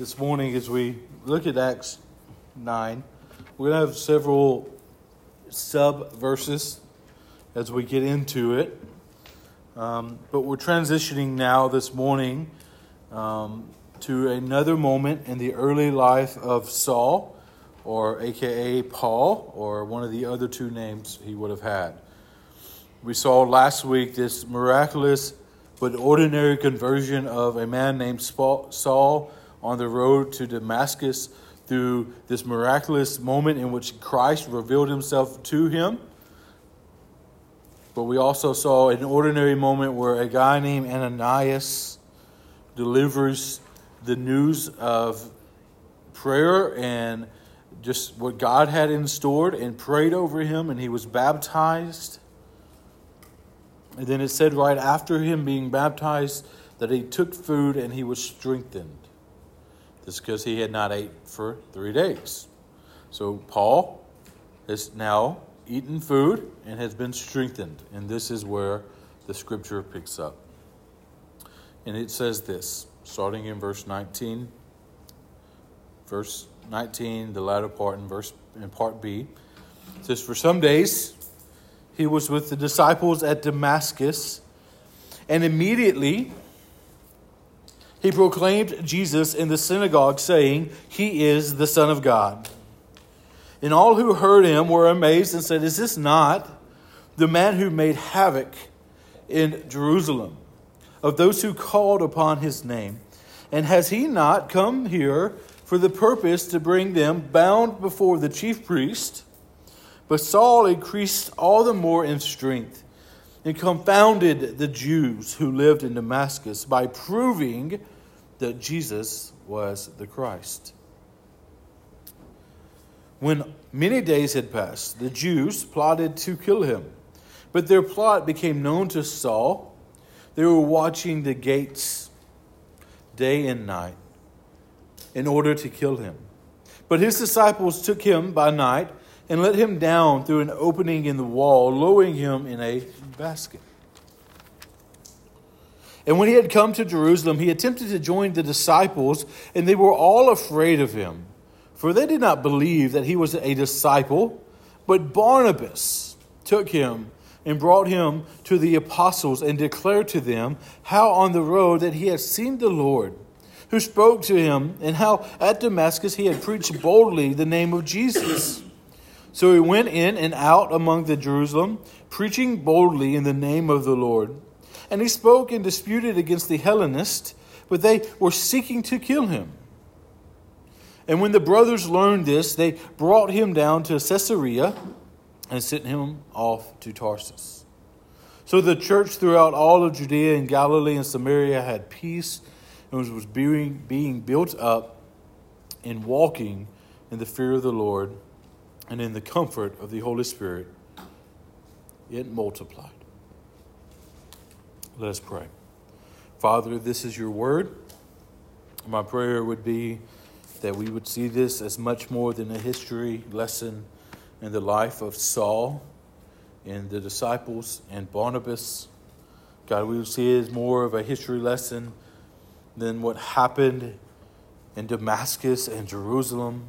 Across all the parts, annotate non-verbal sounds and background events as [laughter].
this morning as we look at Acts 9. We're going to have several sub verses as we get into it. Um, but we're transitioning now this morning um, to another moment in the early life of Saul, or AKA Paul, or one of the other two names he would have had. We saw last week this miraculous but ordinary conversion of a man named Saul on the road to Damascus through this miraculous moment in which Christ revealed himself to him. But we also saw an ordinary moment where a guy named Ananias delivers the news of prayer and just what God had in store and prayed over him, and he was baptized. And then it said right after him being baptized that he took food and he was strengthened. This because he had not ate for three days. So Paul has now eaten food and has been strengthened. And this is where the scripture picks up. And it says this, starting in verse 19. Verse 19, the latter part in verse in part B. It says, For some days he was with the disciples at Damascus, and immediately he proclaimed Jesus in the synagogue, saying, He is the Son of God. And all who heard him were amazed and said, Is this not the man who made havoc in Jerusalem of those who called upon his name? And has he not come here for the purpose to bring them bound before the chief priest? But Saul increased all the more in strength and confounded the Jews who lived in Damascus by proving that Jesus was the Christ. When many days had passed, the Jews plotted to kill him. But their plot became known to Saul. They were watching the gates day and night in order to kill him. But his disciples took him by night and let him down through an opening in the wall, lowering him in a basket. And when he had come to Jerusalem, he attempted to join the disciples, and they were all afraid of him, for they did not believe that he was a disciple. But Barnabas took him and brought him to the apostles and declared to them how on the road that he had seen the Lord, who spoke to him, and how at Damascus he had preached boldly the name of Jesus. So he went in and out among the Jerusalem, preaching boldly in the name of the Lord. And he spoke and disputed against the Hellenists, but they were seeking to kill him. And when the brothers learned this, they brought him down to Caesarea and sent him off to Tarsus. So the church throughout all of Judea and Galilee and Samaria had peace and was being, built up in walking in the fear of the Lord and in the comfort of the Holy Spirit. It multiplied. Let us pray. Father, this is your word. My prayer would be that we would see this as much more than a history lesson in the life of Saul and the disciples and Barnabas. God, we would see it as more of a history lesson than what happened in Damascus and Jerusalem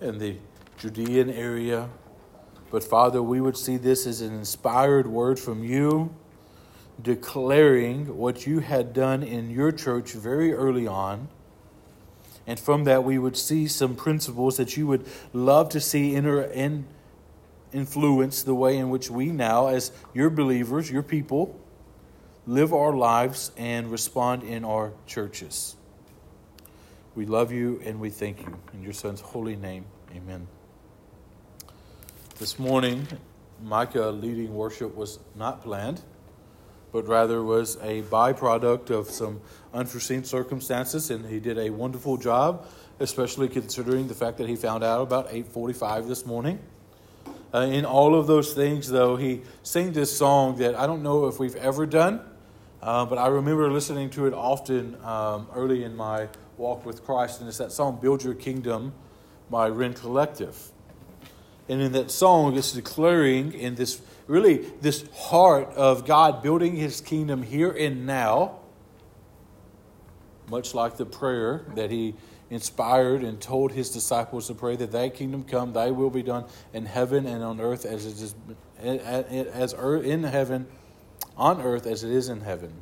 and the Judean area. But Father, we would see this as an inspired word from you declaring what you had done in your church very early on. And from that, we would see some principles that you would love to see enter and influence the way in which we now, as your believers, your people, live our lives and respond in our churches. We love you and we thank you. In your Son's holy name, amen. This morning, Micah leading worship was not planned but rather was a byproduct of some unforeseen circumstances, and he did a wonderful job, especially considering the fact that he found out about 8:45 this morning. Uh, in all of those things, though, he sang this song that I don't know if we've ever done, uh, but I remember listening to it often um, early in my walk with Christ, and it's that song "Build Your Kingdom" by Rend Collective. And in that song, it's declaring in this really this heart of God building his kingdom here and now, much like the prayer that he inspired and told his disciples to pray that thy kingdom come, thy will be done in heaven and on earth as it is as in heaven on earth as it is in heaven.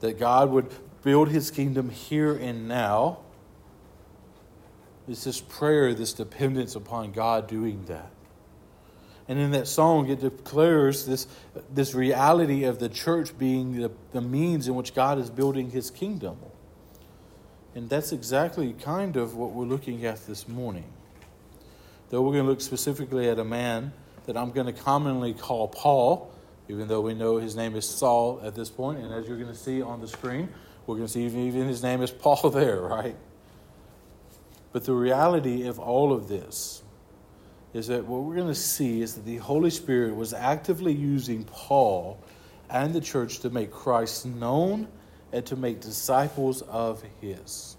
That God would build his kingdom here and now. It's this prayer, this dependence upon God doing that. And in that song, it declares this, this reality of the church being the, the means in which God is building his kingdom. And that's exactly kind of what we're looking at this morning. Though we're going to look specifically at a man that I'm going to commonly call Paul, even though we know his name is Saul at this point. and as you're going to see on the screen, we're going to see even his name is Paul [laughs] there, right? But the reality of all of this is that what we're going to see is that the Holy Spirit was actively using Paul and the church to make Christ known and to make disciples of his.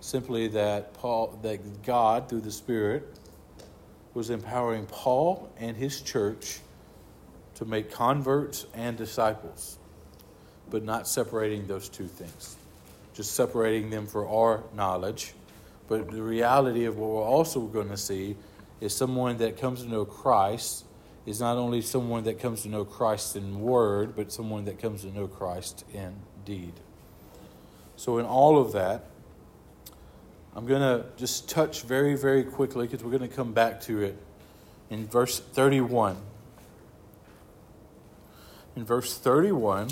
Simply that Paul that God through the Spirit was empowering Paul and his church to make converts and disciples, but not separating those two things. Just separating them for our knowledge. But the reality of what we're also going to see is someone that comes to know Christ is not only someone that comes to know Christ in word, but someone that comes to know Christ in deed. So, in all of that, I'm going to just touch very, very quickly because we're going to come back to it in verse 31. In verse 31,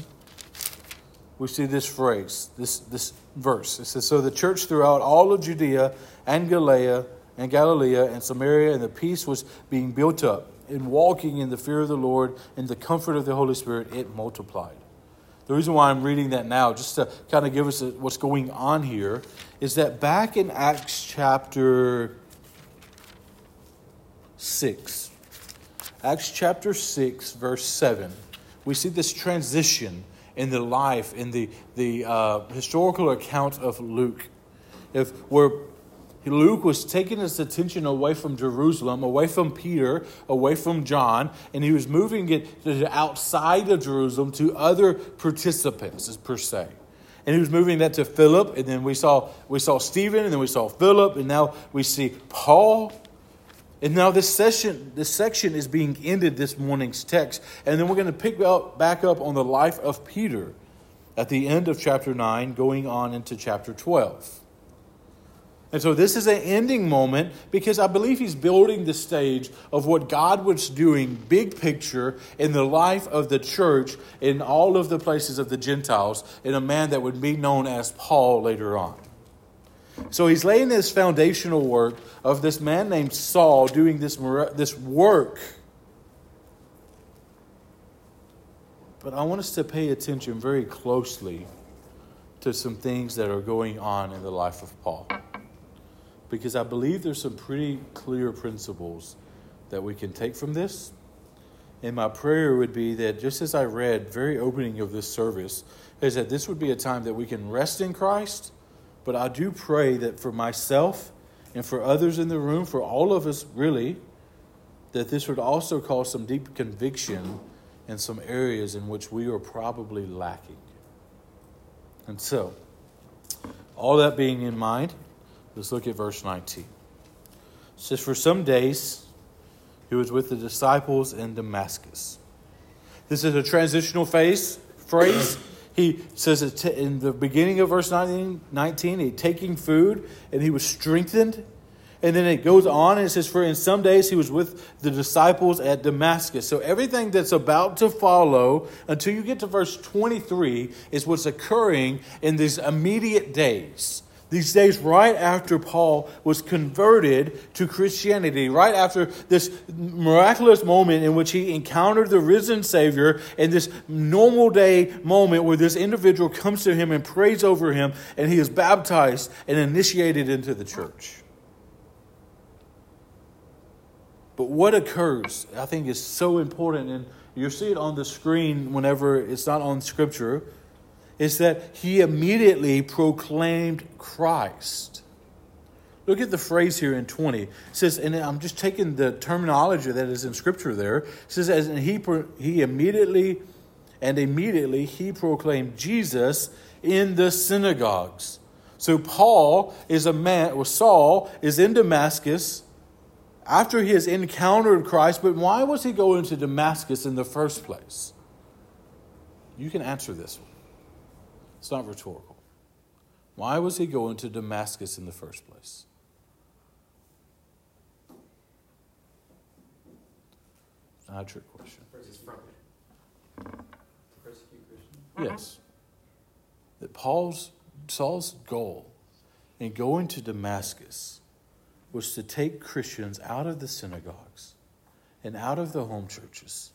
we see this phrase, this, this verse. It says, So the church throughout all of Judea and Galilee and Galilee and Samaria, and the peace was being built up. In walking in the fear of the Lord and the comfort of the Holy Spirit, it multiplied. The reason why I'm reading that now, just to kind of give us what's going on here, is that back in Acts chapter 6, Acts chapter 6, verse 7, we see this transition in the life, in the, the uh, historical account of Luke. If we're Luke was taking his attention away from Jerusalem, away from Peter, away from John, and he was moving it outside of Jerusalem to other participants, per se. And he was moving that to Philip, and then we saw we saw Stephen, and then we saw Philip, and now we see Paul. And now this session, this section is being ended this morning's text, and then we're going to pick up back up on the life of Peter at the end of chapter nine, going on into chapter twelve. And so this is an ending moment because I believe he's building the stage of what God was doing, big picture, in the life of the church in all of the places of the Gentiles, in a man that would be known as Paul later on. So he's laying this foundational work of this man named Saul doing this, this work. But I want us to pay attention very closely to some things that are going on in the life of Paul because I believe there's some pretty clear principles that we can take from this. And my prayer would be that just as I read, very opening of this service, is that this would be a time that we can rest in Christ. But I do pray that for myself and for others in the room, for all of us really, that this would also cause some deep conviction in some areas in which we are probably lacking. And so, all that being in mind, Let's look at verse 19. It says, For some days he was with the disciples in Damascus. This is a transitional phase phrase. He says in the beginning of verse 19, 19 he taking food and he was strengthened. And then it goes on and it says, For in some days he was with the disciples at Damascus. So everything that's about to follow until you get to verse 23 is what's occurring in these immediate days. These days, right after Paul was converted to Christianity, right after this miraculous moment in which he encountered the risen Savior, and this normal day moment where this individual comes to him and prays over him, and he is baptized and initiated into the church. But what occurs, I think, is so important, and you'll see it on the screen whenever it's not on Scripture is that he immediately proclaimed Christ. Look at the phrase here in 20. It says, and I'm just taking the terminology that is in Scripture there. It says, and he, he immediately, and immediately he proclaimed Jesus in the synagogues. So Paul is a man, or Saul is in Damascus after he has encountered Christ, but why was he going to Damascus in the first place? You can answer this one. It's not rhetorical. Why was he going to Damascus in the first place? Not a trick question. Yes. That Paul's Saul's goal in going to Damascus was to take Christians out of the synagogues and out of the home churches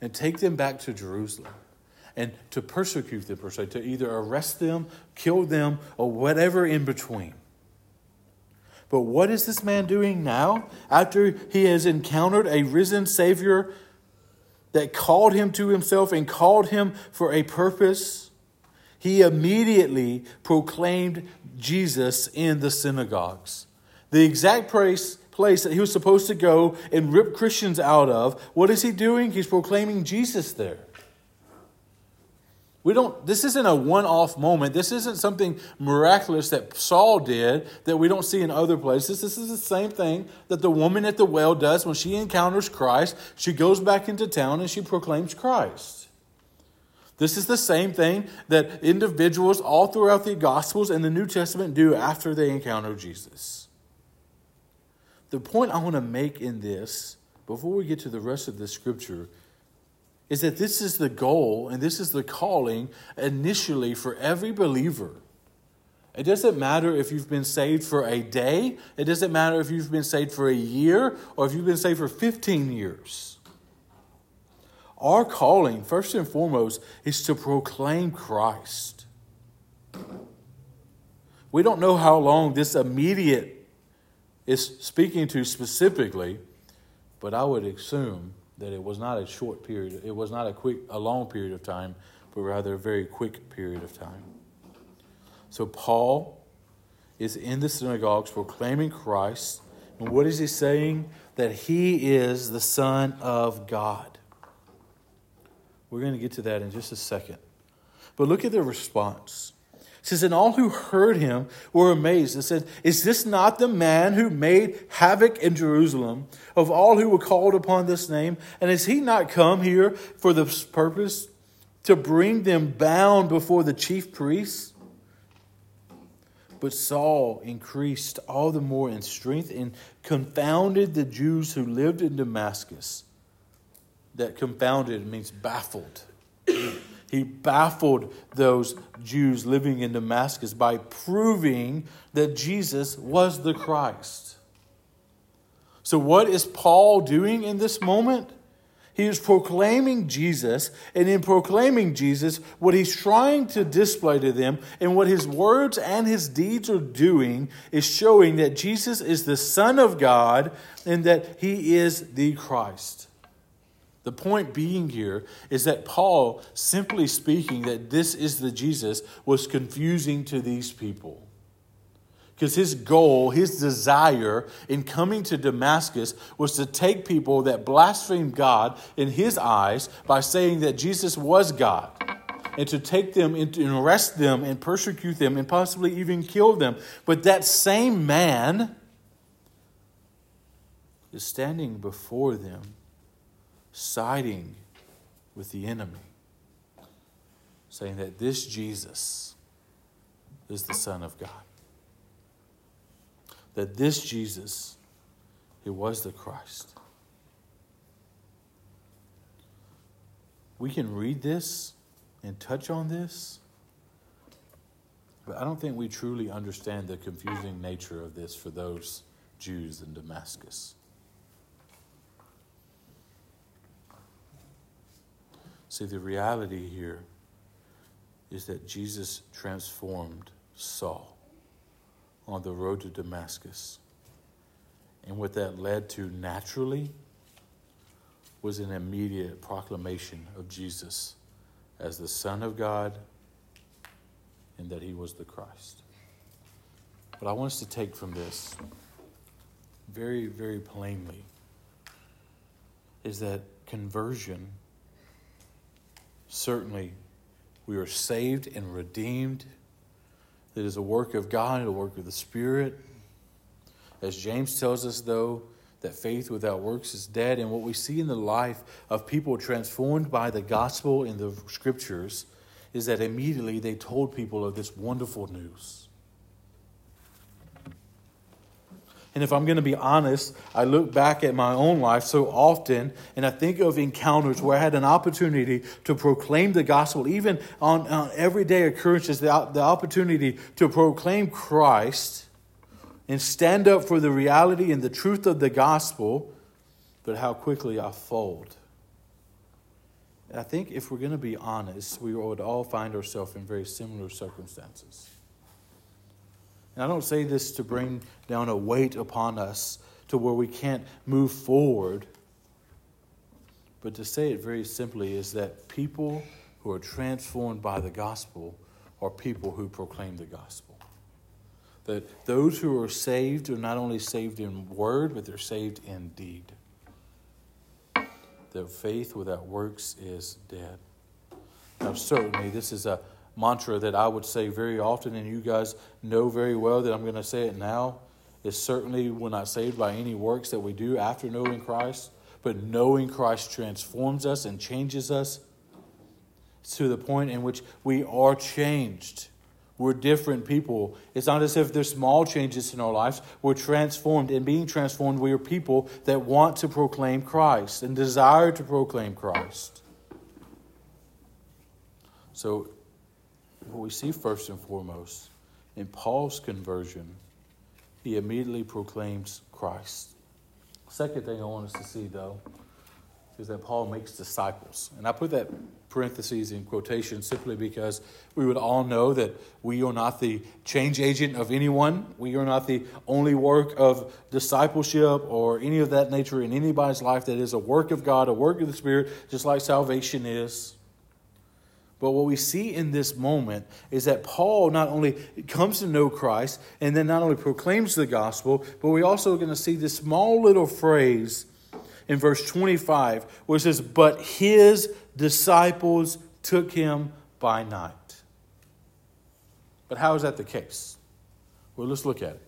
and take them back to Jerusalem and to persecute them, per se, to either arrest them, kill them, or whatever in between. But what is this man doing now after he has encountered a risen Savior that called him to himself and called him for a purpose? He immediately proclaimed Jesus in the synagogues. The exact place, place that he was supposed to go and rip Christians out of, what is he doing? He's proclaiming Jesus there. We don't, this isn't a one off moment. This isn't something miraculous that Saul did that we don't see in other places. This is the same thing that the woman at the well does when she encounters Christ. She goes back into town and she proclaims Christ. This is the same thing that individuals all throughout the Gospels and the New Testament do after they encounter Jesus. The point I want to make in this, before we get to the rest of the scripture, is that this is the goal and this is the calling initially for every believer. It doesn't matter if you've been saved for a day, it doesn't matter if you've been saved for a year or if you've been saved for 15 years. Our calling, first and foremost, is to proclaim Christ. We don't know how long this immediate is speaking to specifically, but I would assume that it was not a short period, it was not a quick, a long period of time, but rather a very quick period of time. So Paul is in the synagogues proclaiming Christ. And what is he saying? That he is the Son of God. We're going to get to that in just a second. But look at the response. Says, And all who heard him were amazed and said, Is this not the man who made havoc in Jerusalem of all who were called upon this name? And has he not come here for this purpose to bring them bound before the chief priests? But Saul increased all the more in strength and confounded the Jews who lived in Damascus. That confounded means baffled. He baffled those Jews living in Damascus by proving that Jesus was the Christ. So, what is Paul doing in this moment? He is proclaiming Jesus, and in proclaiming Jesus, what he's trying to display to them and what his words and his deeds are doing is showing that Jesus is the Son of God and that he is the Christ. The point being here is that Paul, simply speaking, that this is the Jesus, was confusing to these people. Because his goal, his desire in coming to Damascus was to take people that blasphemed God in his eyes by saying that Jesus was God and to take them and arrest them and persecute them and possibly even kill them. But that same man is standing before them siding with the enemy, saying that this Jesus is the Son of God. That this Jesus, he was the Christ. We can read this and touch on this, but I don't think we truly understand the confusing nature of this for those Jews in Damascus. See, the reality here is that Jesus transformed Saul on the road to Damascus. And what that led to naturally was an immediate proclamation of Jesus as the Son of God and that he was the Christ. What I want us to take from this very, very plainly is that conversion certainly We are saved and redeemed. It is a work of God, a work of the Spirit. As James tells us, though, that faith without works is dead. And what we see in the life of people transformed by the gospel in the scriptures is that immediately they told people of this wonderful news. And if I'm going to be honest, I look back at my own life so often and I think of encounters where I had an opportunity to proclaim the gospel, even on, on everyday occurrences, the, the opportunity to proclaim Christ and stand up for the reality and the truth of the gospel, but how quickly I fold. I think if we're going to be honest, we would all find ourselves in very similar circumstances. And I don't say this to bring down a weight upon us to where we can't move forward, but to say it very simply is that people who are transformed by the gospel are people who proclaim the gospel. That those who are saved are not only saved in word, but they're saved in deed. That faith without works is dead. Now, certainly, this is a mantra that I would say very often, and you guys know very well that I'm going to say it now, is certainly we're not saved by any works that we do after knowing Christ, but knowing Christ transforms us and changes us to the point in which we are changed. We're different people. It's not as if there's small changes in our lives. We're transformed. And being transformed, we are people that want to proclaim Christ and desire to proclaim Christ. So what we see first and foremost in Paul's conversion, he immediately proclaims Christ. Second thing I want us to see, though, is that Paul makes disciples. And I put that parentheses in quotation simply because we would all know that we are not the change agent of anyone. We are not the only work of discipleship or any of that nature in anybody's life that is a work of God, a work of the Spirit, just like salvation is. But what we see in this moment is that Paul not only comes to know Christ and then not only proclaims the gospel, but we also going to see this small little phrase in verse 25 where it says, But his disciples took him by night. But how is that the case? Well, let's look at it.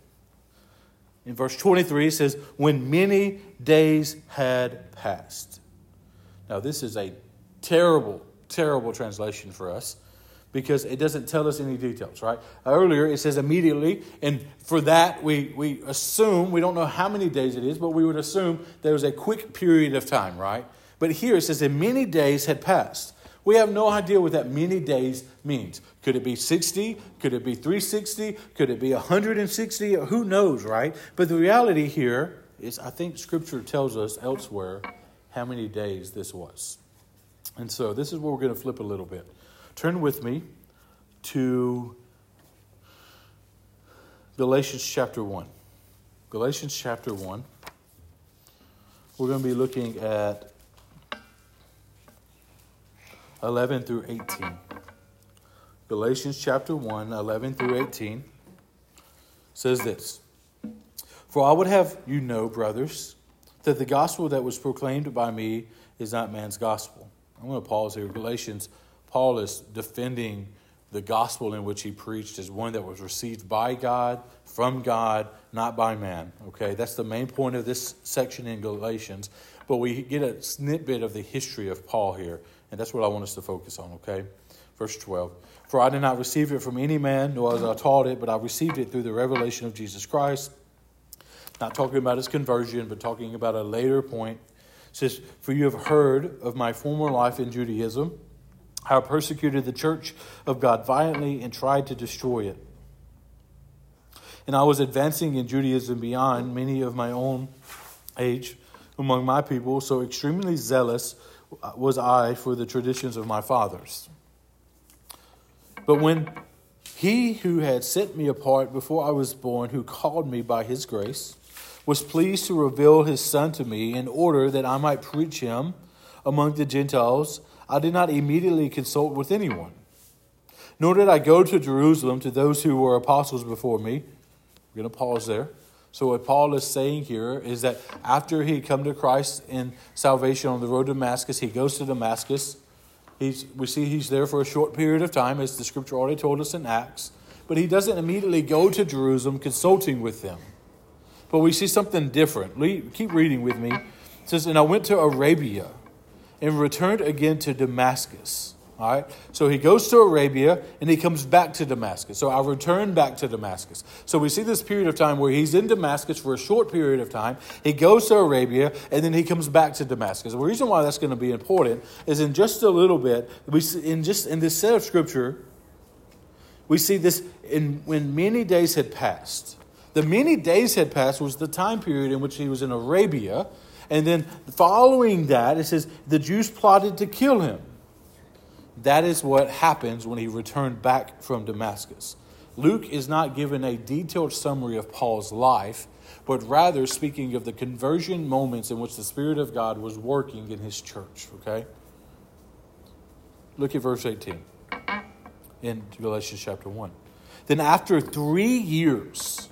In verse 23, it says, When many days had passed. Now, this is a terrible terrible translation for us because it doesn't tell us any details, right? Earlier it says immediately, and for that we, we assume, we don't know how many days it is, but we would assume there was a quick period of time, right? But here it says that many days had passed. We have no idea what that many days means. Could it be 60? Could it be 360? Could it be 160? Who knows, right? But the reality here is I think Scripture tells us elsewhere how many days this was. And so this is where we're going to flip a little bit. Turn with me to Galatians chapter 1. Galatians chapter 1. We're going to be looking at 11 through 18. Galatians chapter 1, 11 through 18 says this For I would have you know, brothers, that the gospel that was proclaimed by me is not man's gospel. I'm going to pause here. Galatians, Paul is defending the gospel in which he preached as one that was received by God, from God, not by man. Okay, that's the main point of this section in Galatians. But we get a snippet of the history of Paul here, and that's what I want us to focus on. Okay, verse 12. For I did not receive it from any man, nor was I taught it, but I received it through the revelation of Jesus Christ. Not talking about his conversion, but talking about a later point says, For you have heard of my former life in Judaism, how I persecuted the church of God violently and tried to destroy it. And I was advancing in Judaism beyond many of my own age among my people, so extremely zealous was I for the traditions of my fathers. But when he who had set me apart before I was born, who called me by his grace, was pleased to reveal his Son to me in order that I might preach him among the Gentiles, I did not immediately consult with anyone. Nor did I go to Jerusalem to those who were apostles before me. We're going to pause there. So, what Paul is saying here is that after he come to Christ in salvation on the road to Damascus, he goes to Damascus He's, we see he's there for a short period of time, as the scripture already told us in Acts, but he doesn't immediately go to Jerusalem consulting with them. But we see something different. Keep reading with me. It says, And I went to Arabia and returned again to Damascus. All right. So he goes to Arabia and he comes back to Damascus. So I return back to Damascus. So we see this period of time where he's in Damascus for a short period of time. He goes to Arabia and then he comes back to Damascus. The reason why that's going to be important is in just a little bit, we see in just in this set of scripture, we see this in when many days had passed. The many days had passed was the time period in which he was in Arabia. And then following that, it says the Jews plotted to kill him. That is what happens when he returned back from Damascus. Luke is not given a detailed summary of Paul's life, but rather speaking of the conversion moments in which the Spirit of God was working in his church. Okay? Look at verse 18 in Galatians chapter 1. Then, after three years,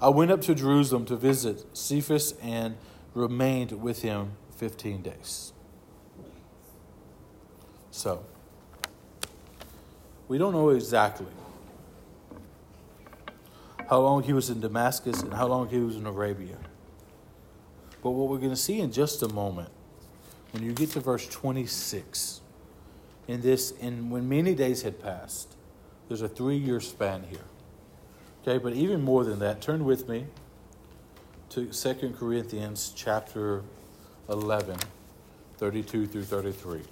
I went up to Jerusalem to visit Cephas and remained with him 15 days. So, we don't know exactly how long he was in Damascus and how long he was in Arabia. But what we're going to see in just a moment, when you get to verse 26, in this, and when many days had passed, there's a three year span here. Okay, but even more than that, turn with me to 2 Corinthians chapter 11, 32 through 33. It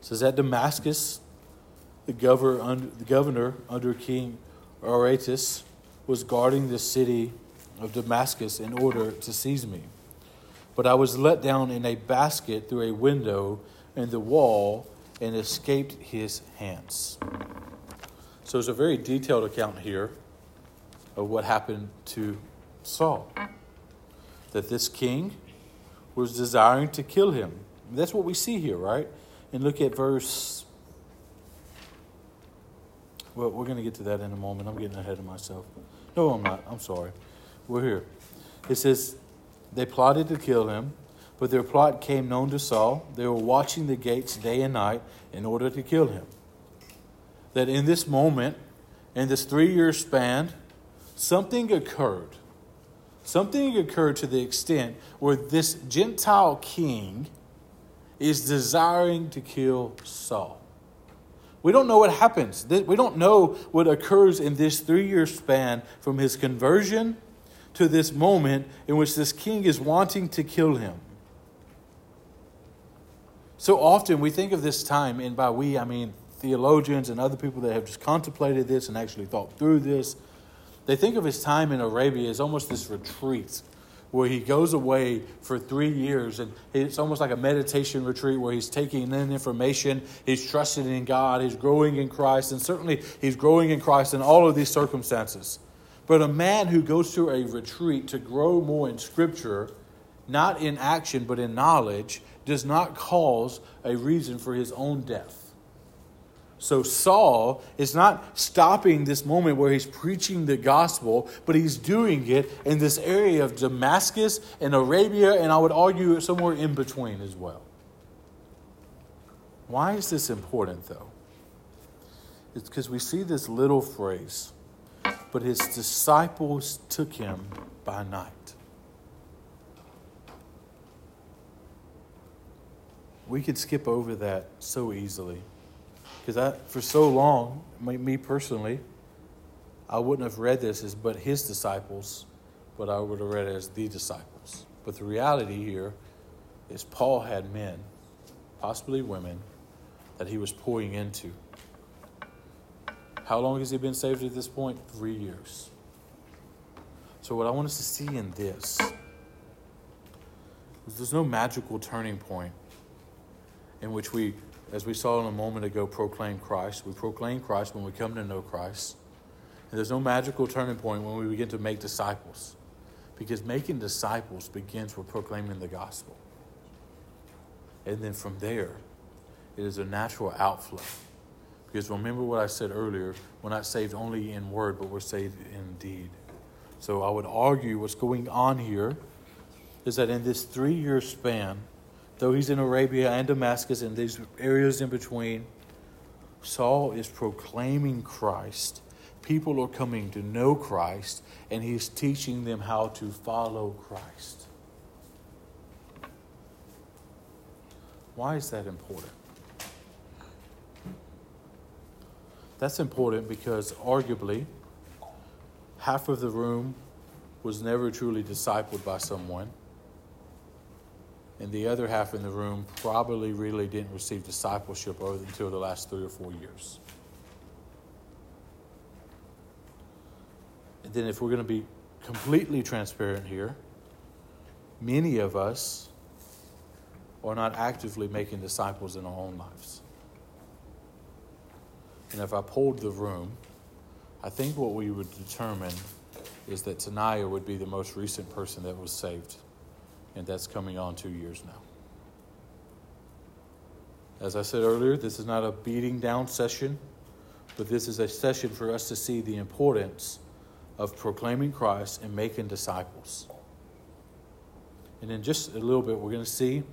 says, At Damascus, the governor, under, the governor under King Aretas was guarding the city of Damascus in order to seize me. But I was let down in a basket through a window in the wall and escaped his hands. So there's a very detailed account here of what happened to Saul. That this king was desiring to kill him. That's what we see here, right? And look at verse well, we're going to get to that in a moment. I'm getting ahead of myself. No, I'm not. I'm sorry. We're here. It says, They plotted to kill him, but their plot came known to Saul. They were watching the gates day and night in order to kill him. That in this moment, in this three year span, something occurred. Something occurred to the extent where this Gentile king is desiring to kill Saul. We don't know what happens. We don't know what occurs in this three year span from his conversion to this moment in which this king is wanting to kill him. So often we think of this time, and by we, I mean theologians and other people that have just contemplated this and actually thought through this. They think of his time in Arabia as almost this retreat where he goes away for three years and it's almost like a meditation retreat where he's taking in information he's trusting in god he's growing in christ and certainly he's growing in christ in all of these circumstances but a man who goes to a retreat to grow more in scripture not in action but in knowledge does not cause a reason for his own death so Saul is not stopping this moment where he's preaching the gospel, but he's doing it in this area of Damascus and Arabia, and I would argue somewhere in between as well. Why is this important, though? It's because we see this little phrase, but his disciples took him by night. We could skip over that so easily. Because I, for so long, me personally, I wouldn't have read this as but his disciples, but I would have read it as the disciples. But the reality here is Paul had men, possibly women, that he was pouring into. How long has he been saved at this point? Three years. So, what I want us to see in this is there's no magical turning point in which we as we saw in a moment ago, proclaim Christ. We proclaim Christ when we come to know Christ. And there's no magical turning point when we begin to make disciples. Because making disciples begins with proclaiming the gospel. And then from there, it is a natural outflow. Because remember what I said earlier we're not saved only in word, but we're saved in deed. So I would argue what's going on here is that in this three year span, though he's in Arabia and Damascus and these areas in between, Saul is proclaiming Christ. People are coming to know Christ, and he's teaching them how to follow Christ. Why is that important? That's important because arguably half of the room was never truly discipled by someone, and the other half in the room probably really didn't receive discipleship until the last three or four years. And then, if we're going to be completely transparent here, many of us are not actively making disciples in our own lives. And if I pulled the room, I think what we would determine is that Tanaya would be the most recent person that was saved. And that's coming on two years now. As I said earlier, this is not a beating down session, but this is a session for us to see the importance of proclaiming Christ and making disciples. And in just a little bit, we're going to see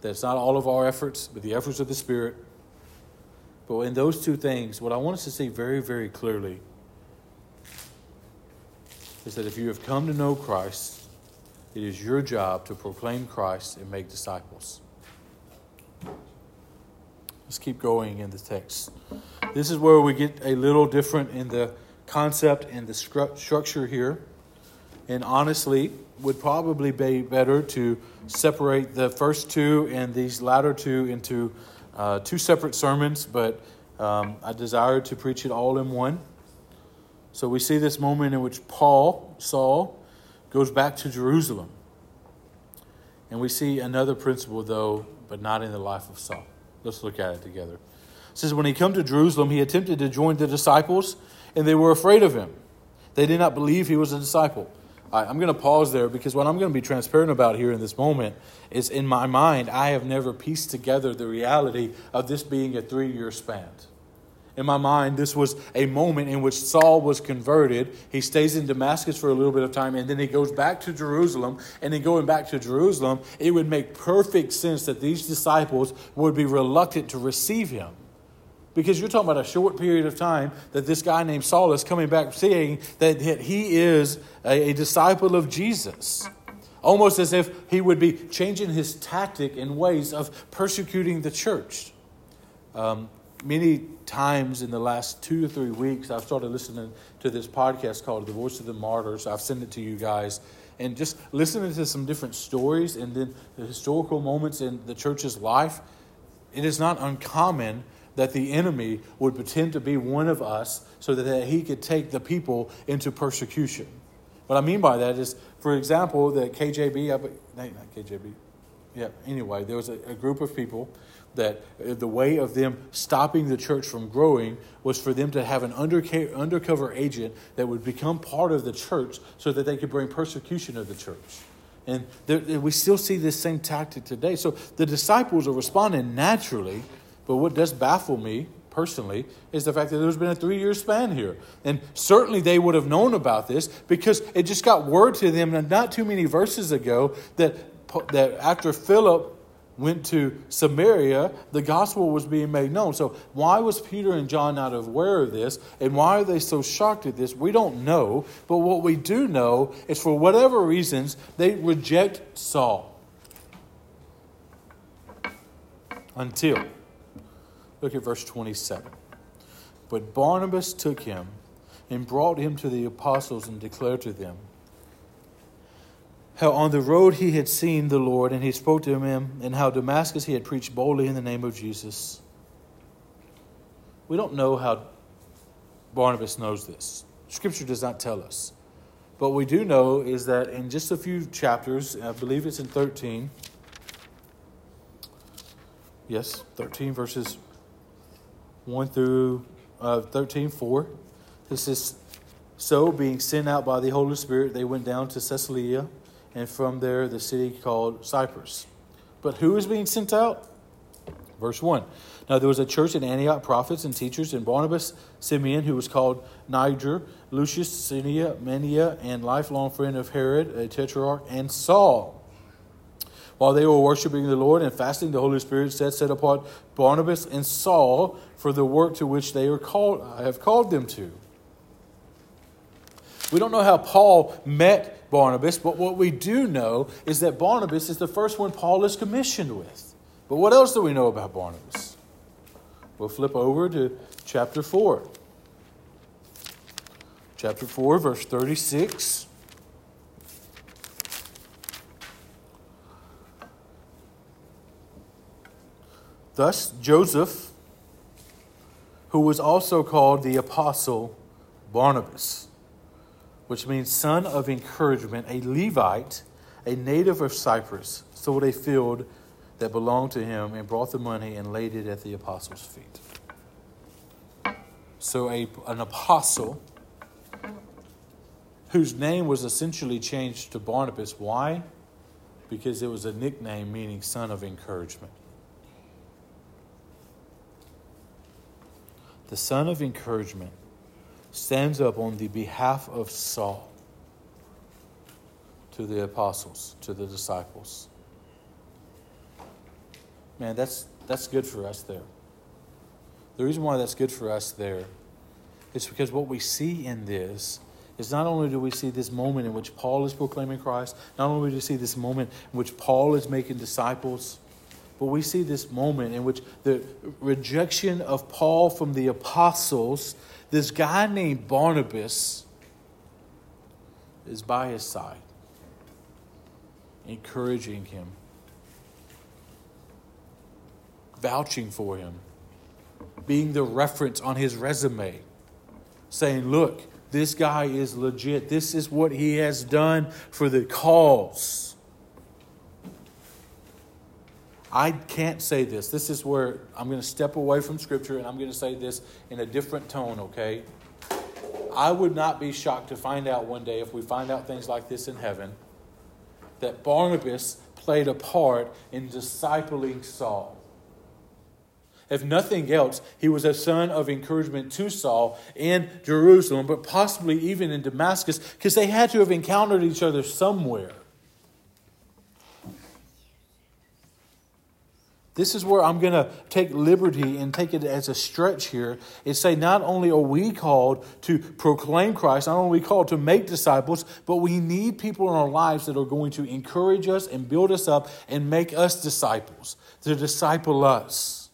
that it's not all of our efforts, but the efforts of the Spirit. But in those two things, what I want us to see very, very clearly is that if you have come to know Christ, it is your job to proclaim Christ and make disciples. Let's keep going in the text. This is where we get a little different in the concept and the structure here. And honestly, would probably be better to separate the first two and these latter two into uh, two separate sermons, but um, I desire to preach it all in one. So we see this moment in which Paul, Saul, goes back to Jerusalem. And we see another principle, though, but not in the life of Saul. Let's look at it together. It says, When he came to Jerusalem, he attempted to join the disciples, and they were afraid of him. They did not believe he was a disciple. I'm going to pause there because what I'm going to be transparent about here in this moment is in my mind, I have never pieced together the reality of this being a three year span. In my mind, this was a moment in which Saul was converted. He stays in Damascus for a little bit of time and then he goes back to Jerusalem. And then going back to Jerusalem, it would make perfect sense that these disciples would be reluctant to receive him. Because you're talking about a short period of time that this guy named Saul is coming back saying that he is a, a disciple of Jesus. Almost as if he would be changing his tactic and ways of persecuting the church. Um, many times in the last two or three weeks, I've started listening to this podcast called The Voice of the Martyrs. I've sent it to you guys. And just listening to some different stories and then the historical moments in the church's life, it is not uncommon that the enemy would pretend to be one of us so that he could take the people into persecution. What I mean by that is, for example, the KJB, not KJB, yeah, anyway, there was a, a group of people that uh, the way of them stopping the church from growing was for them to have an undercover agent that would become part of the church so that they could bring persecution of the church. And there, we still see this same tactic today. So the disciples are responding naturally but what does baffle me personally is the fact that there's been a three year span here. And certainly they would have known about this because it just got word to them not too many verses ago that, that after Philip went to Samaria, the gospel was being made known. So, why was Peter and John not aware of this? And why are they so shocked at this? We don't know. But what we do know is for whatever reasons, they reject Saul. Until Look at verse 27. But Barnabas took him and brought him to the apostles and declared to them how on the road he had seen the Lord and he spoke to him, and how Damascus he had preached boldly in the name of Jesus. We don't know how Barnabas knows this. Scripture does not tell us. But we do know is that in just a few chapters, I believe it's in 13, yes, 13 verses 1 through uh, 13, 4. It says, So, being sent out by the Holy Spirit, they went down to Caesarea, and from there the city called Cyprus. But who is being sent out? Verse 1. Now there was a church in Antioch, prophets and teachers, and Barnabas, Simeon, who was called Niger, Lucius, Sinia, Manaen, and lifelong friend of Herod, a tetrarch, and Saul While they were worshiping the Lord and fasting, the Holy Spirit said, Set apart Barnabas and Saul for the work to which they are called, I have called them to. We don't know how Paul met Barnabas, but what we do know is that Barnabas is the first one Paul is commissioned with. But what else do we know about Barnabas? We'll flip over to chapter 4. Chapter 4, verse 36. Thus, Joseph, who was also called the apostle Barnabas, which means son of encouragement, a Levite, a native of Cyprus, sold a field that belonged to him and brought the money and laid it at the apostles' feet. So, a, an apostle whose name was essentially changed to Barnabas. Why? Because it was a nickname meaning son of encouragement. The son of encouragement stands up on the behalf of Saul to the apostles, to the disciples. Man, that's, that's good for us there. The reason why that's good for us there is because what we see in this is not only do we see this moment in which Paul is proclaiming Christ, not only do we see this moment in which Paul is making disciples, but we see this moment in which the rejection of Paul from the apostles, this guy named Barnabas is by his side, encouraging him, vouching for him, being the reference on his resume, saying, Look, this guy is legit. This is what he has done for the cause. I can't say this. This is where I'm going to step away from Scripture and I'm going to say this in a different tone, okay? I would not be shocked to find out one day, if we find out things like this in heaven, that Barnabas played a part in discipling Saul. If nothing else, he was a son of encouragement to Saul in Jerusalem, but possibly even in Damascus, because they had to have encountered each other somewhere. This is where I'm going to take liberty and take it as a stretch here and say not only are we called to proclaim Christ, not only are we called to make disciples, but we need people in our lives that are going to encourage us and build us up and make us disciples, to disciple us.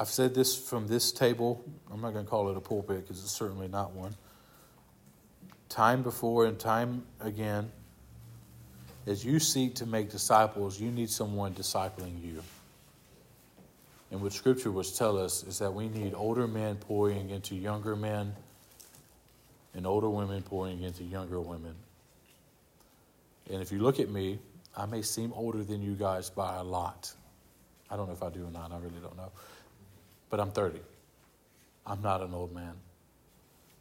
I've said this from this table. I'm not going to call it a pulpit because it's certainly not one time before and time again, as you seek to make disciples, you need someone discipling you. And what Scripture would tell us is that we need older men pouring into younger men and older women pouring into younger women. And if you look at me, I may seem older than you guys by a lot. I don't know if I do or not, I really don't know. But I'm 30. I'm not an old man.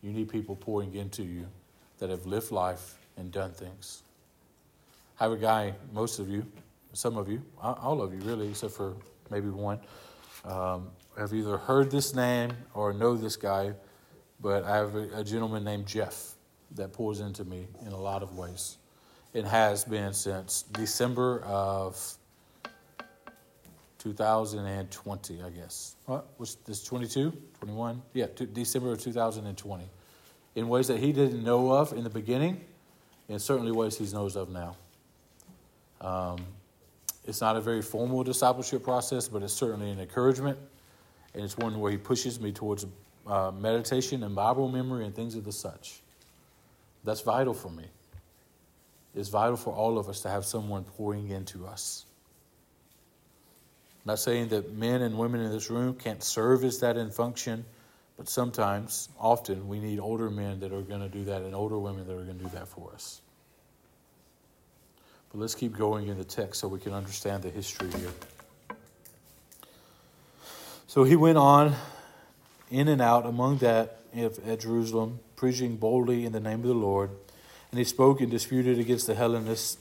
You need people pouring into you that have lived life and done things. I have a guy, most of you, some of you, all of you really, except for maybe one, um, have either heard this name or know this guy, but I have a, a gentleman named Jeff that pours into me in a lot of ways. It has been since December of 2020, I guess. What was this 22, 21? Yeah, December of 2020 in ways that he didn't know of in the beginning, and certainly ways he knows of now. Um, it's not a very formal discipleship process, but it's certainly an encouragement, and it's one where he pushes me towards uh, meditation and Bible memory and things of the such. That's vital for me. It's vital for all of us to have someone pouring into us. I'm not saying that men and women in this room can't serve as that in function but sometimes, often, we need older men that are going to do that and older women that are going to do that for us. But let's keep going in the text so we can understand the history here. So he went on in and out among that at Jerusalem, preaching boldly in the name of the Lord. And he spoke and disputed against the Hellenists,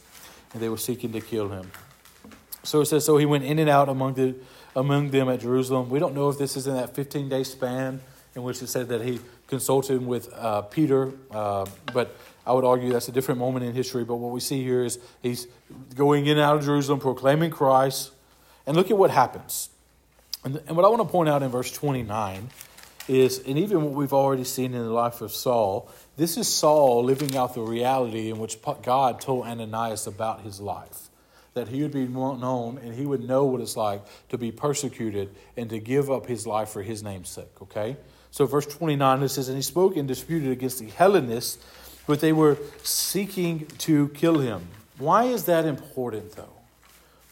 and they were seeking to kill him. So it says, so he went in and out among the among them at Jerusalem. We don't know if this is in that 15 day span in which it said that he consulted with uh, Peter, uh, but I would argue that's a different moment in history. But what we see here is he's going in and out of Jerusalem, proclaiming Christ. And look at what happens. And, and what I want to point out in verse 29 is, and even what we've already seen in the life of Saul, this is Saul living out the reality in which God told Ananias about his life. That he would be known and he would know what it's like to be persecuted and to give up his life for his name's sake, okay? So, verse 29, it says, And he spoke and disputed against the Hellenists, but they were seeking to kill him. Why is that important, though?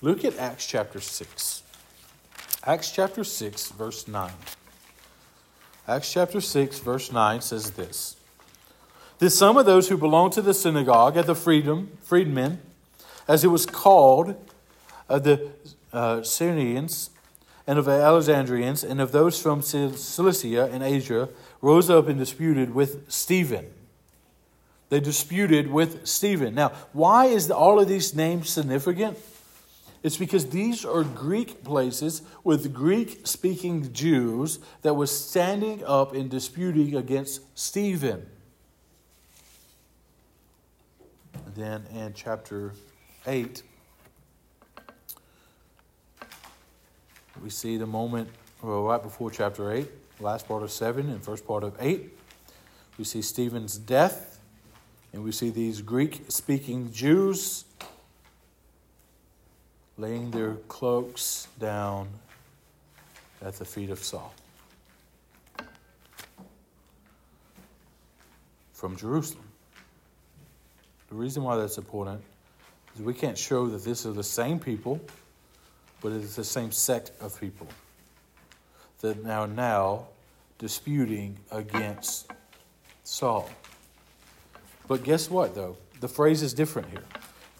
Look at Acts chapter 6. Acts chapter 6, verse 9. Acts chapter 6, verse 9 says this That some of those who belonged to the synagogue at the freedom, freedmen, as it was called, uh, the uh, Cyrenians, and of the Alexandrians, and of those from Cilicia and Asia, rose up and disputed with Stephen. They disputed with Stephen. Now, why is all of these names significant? It's because these are Greek places with Greek speaking Jews that was standing up and disputing against Stephen. then in chapter 8, we see the moment, well, right before chapter 8, last part of 7 and first part of 8. We see Stephen's death, and we see these Greek speaking Jews laying their cloaks down at the feet of Saul. From Jerusalem. The reason why that's important is we can't show that this are the same people, but it is the same sect of people that are now disputing against Saul. But guess what, though? The phrase is different here.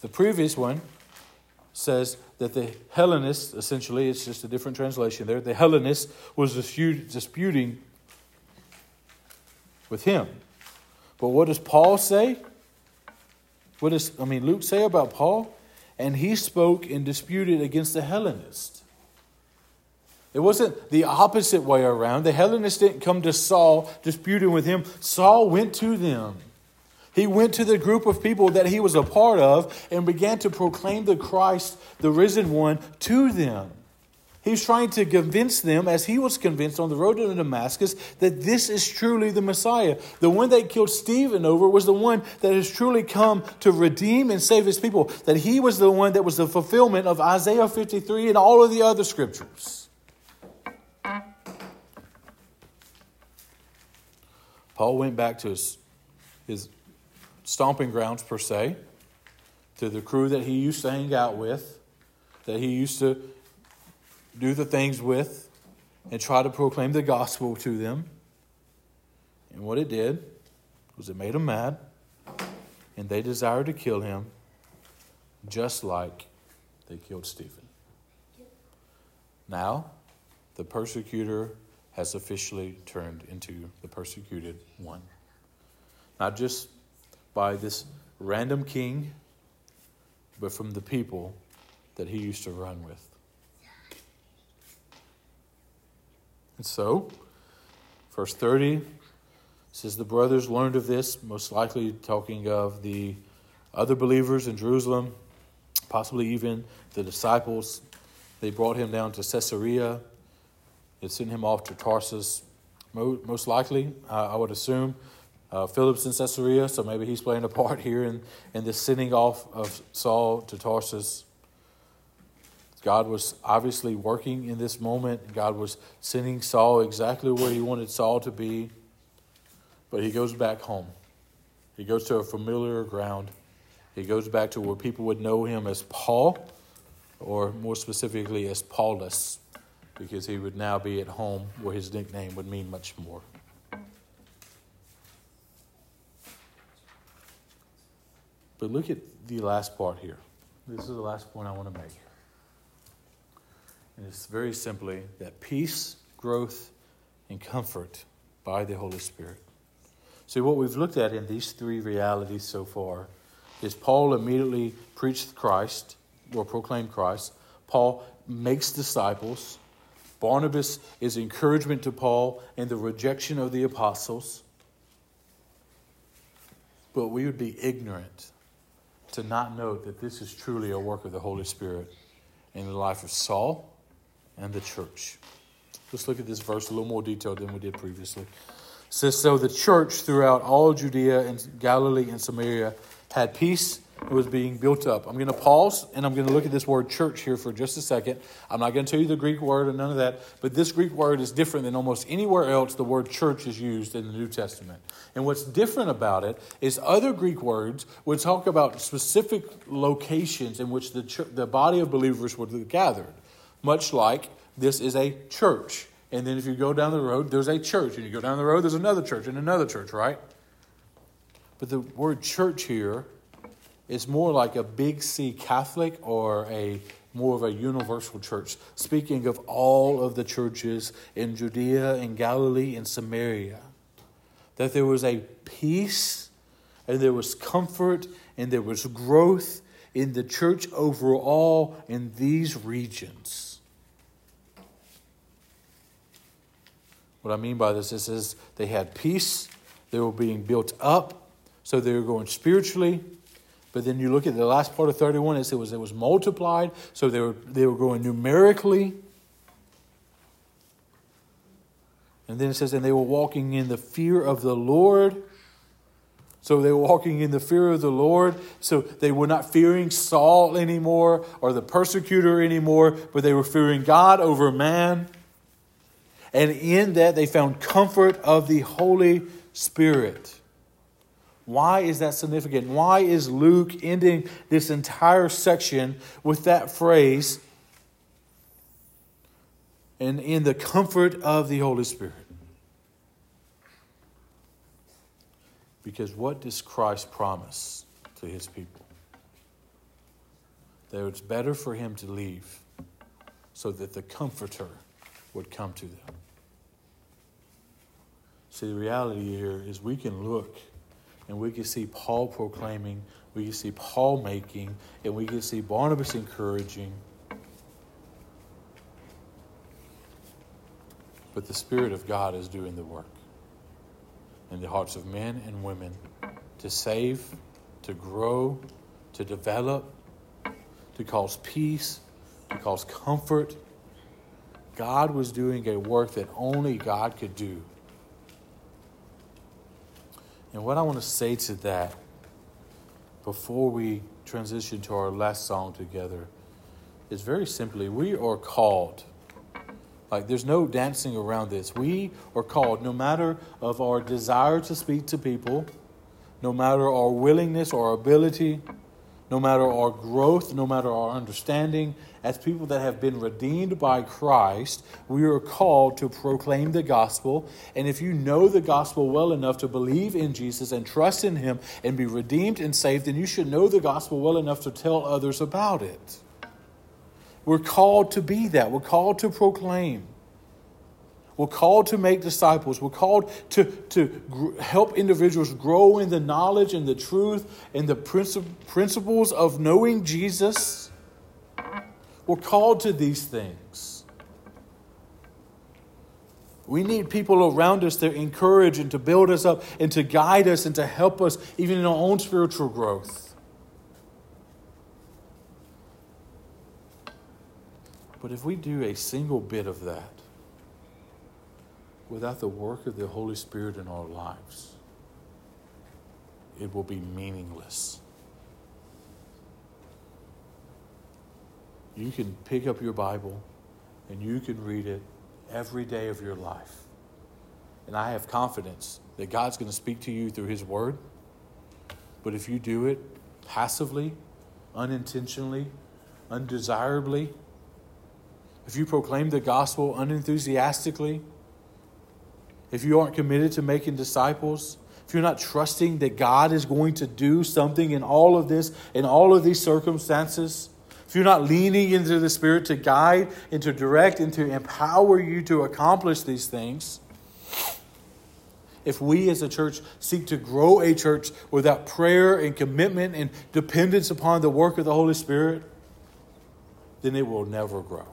The previous one says that the Hellenists, essentially, it's just a different translation there, the Hellenists was disputing with him. But what does Paul say? What does, I mean, Luke say about Paul? And he spoke and disputed against the Hellenists. It wasn't the opposite way around. The Hellenists didn't come to Saul disputing with him, Saul went to them. He went to the group of people that he was a part of and began to proclaim the Christ, the risen one, to them. He was trying to convince them, as he was convinced on the road to Damascus, that this is truly the Messiah. The one they killed Stephen over was the one that has truly come to redeem and save his people. That he was the one that was the fulfillment of Isaiah 53 and all of the other scriptures. Paul went back to his, his stomping grounds, per se, to the crew that he used to hang out with, that he used to do the things with, and try to proclaim the gospel to them. And what it did was it made them mad, and they desired to kill him just like they killed Stephen. Now, the persecutor has officially turned into the persecuted one. Not just by this random king, but from the people that he used to run with. And so, verse 30 says the brothers learned of this, most likely talking of the other believers in Jerusalem, possibly even the disciples. They brought him down to Caesarea. They sent him off to Tarsus. Most likely, I would assume, uh, Philip's in Caesarea, so maybe he's playing a part [laughs] here in, in this sending off of Saul to Tarsus. God was obviously working in this moment. God was sending Saul exactly where he wanted Saul to be. But he goes back home. He goes to a familiar ground. He goes back to where people would know him as Paul, or more specifically as Paulus, because he would now be at home where his nickname would mean much more. But look at the last part here. This is the last point I want to make. And it's very simply that peace, growth, and comfort by the Holy Spirit. See, what we've looked at in these three realities so far is Paul immediately preached Christ or proclaimed Christ. Paul makes disciples. Barnabas is encouragement to Paul and the rejection of the apostles. But we would be ignorant to not note that this is truly a work of the Holy Spirit in the life of Saul and the church. Let's look at this verse a little more detailed than we did previously. It says, So the church throughout all Judea and Galilee and Samaria had peace it was being built up. I'm going to pause and I'm going to look at this word church here for just a second. I'm not going to tell you the Greek word or none of that, but this Greek word is different than almost anywhere else the word church is used in the New Testament. And what's different about it is other Greek words would talk about specific locations in which the, the body of believers would be gathered, much like this is a church. And then if you go down the road, there's a church. And you go down the road, there's another church and another church, right? But the word church here is more like a big C Catholic or a more of a universal church, speaking of all of the churches in Judea and Galilee and Samaria. That there was a peace and there was comfort and there was growth in the church overall in these regions. What I mean by this is, is they had peace, they were being built up, so they were going spiritually but then you look at the last part of 31, it was, it was multiplied, so they were, they were growing numerically. And then it says, and they were walking in the fear of the Lord. So they were walking in the fear of the Lord. So they were not fearing Saul anymore or the persecutor anymore, but they were fearing God over man. And in that they found comfort of the Holy Spirit. Why is that significant? Why is Luke ending this entire section with that phrase, and in the comfort of the Holy Spirit? Because what does Christ promise to his people? That it's better for him to leave so that the Comforter would come to them. See, the reality here is we can look and we can see Paul proclaiming, we can see Paul making, and we can see Barnabas encouraging. But the Spirit of God is doing the work in the hearts of men and women to save, to grow, to develop, to cause peace, to cause comfort. God was doing a work that only God could do. And what I want to say to that before we transition to our last song together is very simply we are called. Like there's no dancing around this. We are called no matter of our desire to speak to people, no matter our willingness or ability, no matter our growth, no matter our understanding, as people that have been redeemed by Christ, we are called to proclaim the gospel. And if you know the gospel well enough to believe in Jesus and trust in Him and be redeemed and saved, then you should know the gospel well enough to tell others about it. We're called to be that, we're called to proclaim. We're called to make disciples. We're called to, to gr- help individuals grow in the knowledge and the truth and the princip- principles of knowing Jesus. We're called to these things. We need people around us to encourage and to build us up and to guide us and to help us even in our own spiritual growth. But if we do a single bit of that, without the work of the Holy Spirit in our lives, it will be meaningless. You can pick up your Bible and you can read it every day of your life. And I have confidence that God's going to speak to you through His Word. But if you do it passively, unintentionally, undesirably, if you proclaim the gospel unenthusiastically, if you aren't committed to making disciples, if you're not trusting that God is going to do something in all of this, in all of these circumstances, if you're not leaning into the Spirit to guide and to direct and to empower you to accomplish these things, if we as a church seek to grow a church without prayer and commitment and dependence upon the work of the Holy Spirit, then it will never grow.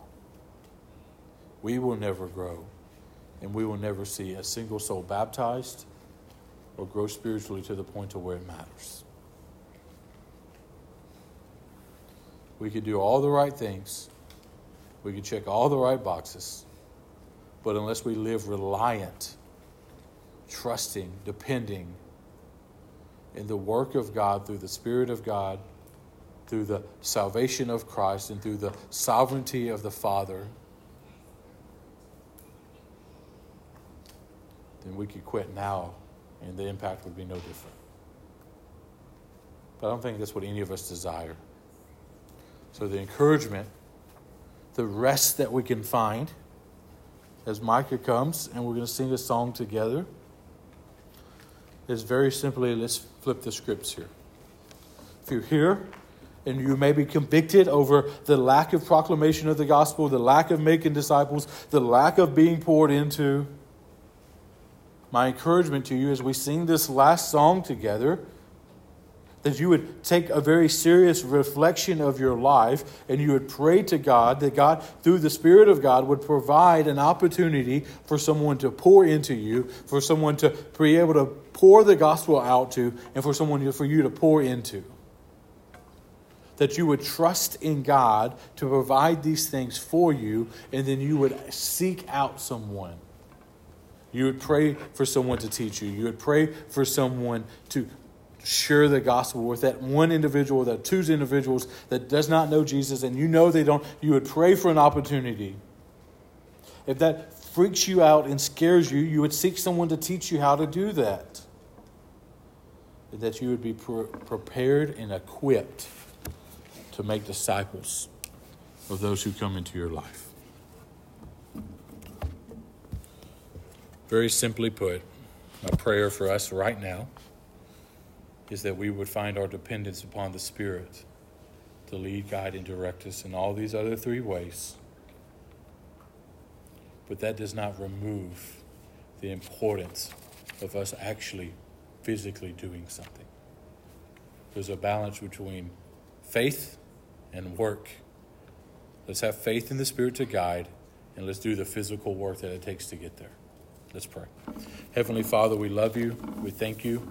we will never grow and we will never see a single soul baptized or grow spiritually to the point to where it matters. We could do all the right things. We could check all the right boxes. But unless we live reliant, trusting, depending in the work of God through the Spirit of God, through the salvation of Christ, and through the sovereignty of the Father, then we could quit now and the impact would be no different. But I don't think that's what any of us desire. So the encouragement, the rest that we can find as Micah comes and we're going to sing a song together is very simply let's flip the scripts here. If you're here and you may be convicted over the lack of proclamation of the gospel, the lack of making disciples, the lack of being poured into, my encouragement to you as we sing this last song together that you would take a very serious reflection of your life and you would pray to God that God, through the Spirit of God, would provide an opportunity for someone to pour into you, for someone to be able to pour the gospel out to, and for someone for you to pour into. That you would trust in God to provide these things for you, and then you would seek out someone you would pray for someone to teach you. You would pray for someone to share the gospel with that one individual, that two individuals that does not know Jesus, and you know they don't. You would pray for an opportunity. If that freaks you out and scares you, you would seek someone to teach you how to do that. That you would be pre- prepared and equipped to make disciples of those who come into your life. Very simply put, my prayer for us right now is that we would find our dependence upon the Spirit to lead, guide, and direct us in all these other three ways. But that does not remove the importance of us actually physically doing something. There's a balance between faith and work. Let's have faith in the Spirit to guide, and let's do the physical work that it takes to get there. Let's pray. Heavenly Father, we love you. We thank you.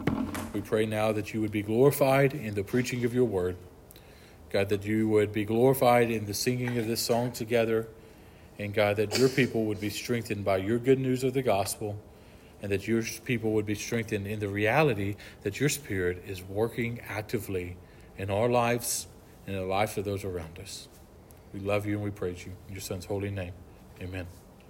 We pray now that you would be glorified in the preaching of your word. God, that you would be glorified in the singing of this song together. And God, that your people would be strengthened by your good news of the gospel. And that your people would be strengthened in the reality that your Spirit is working actively in our lives and in the lives of those around us. We love you and we praise you. In your Son's holy name. Amen.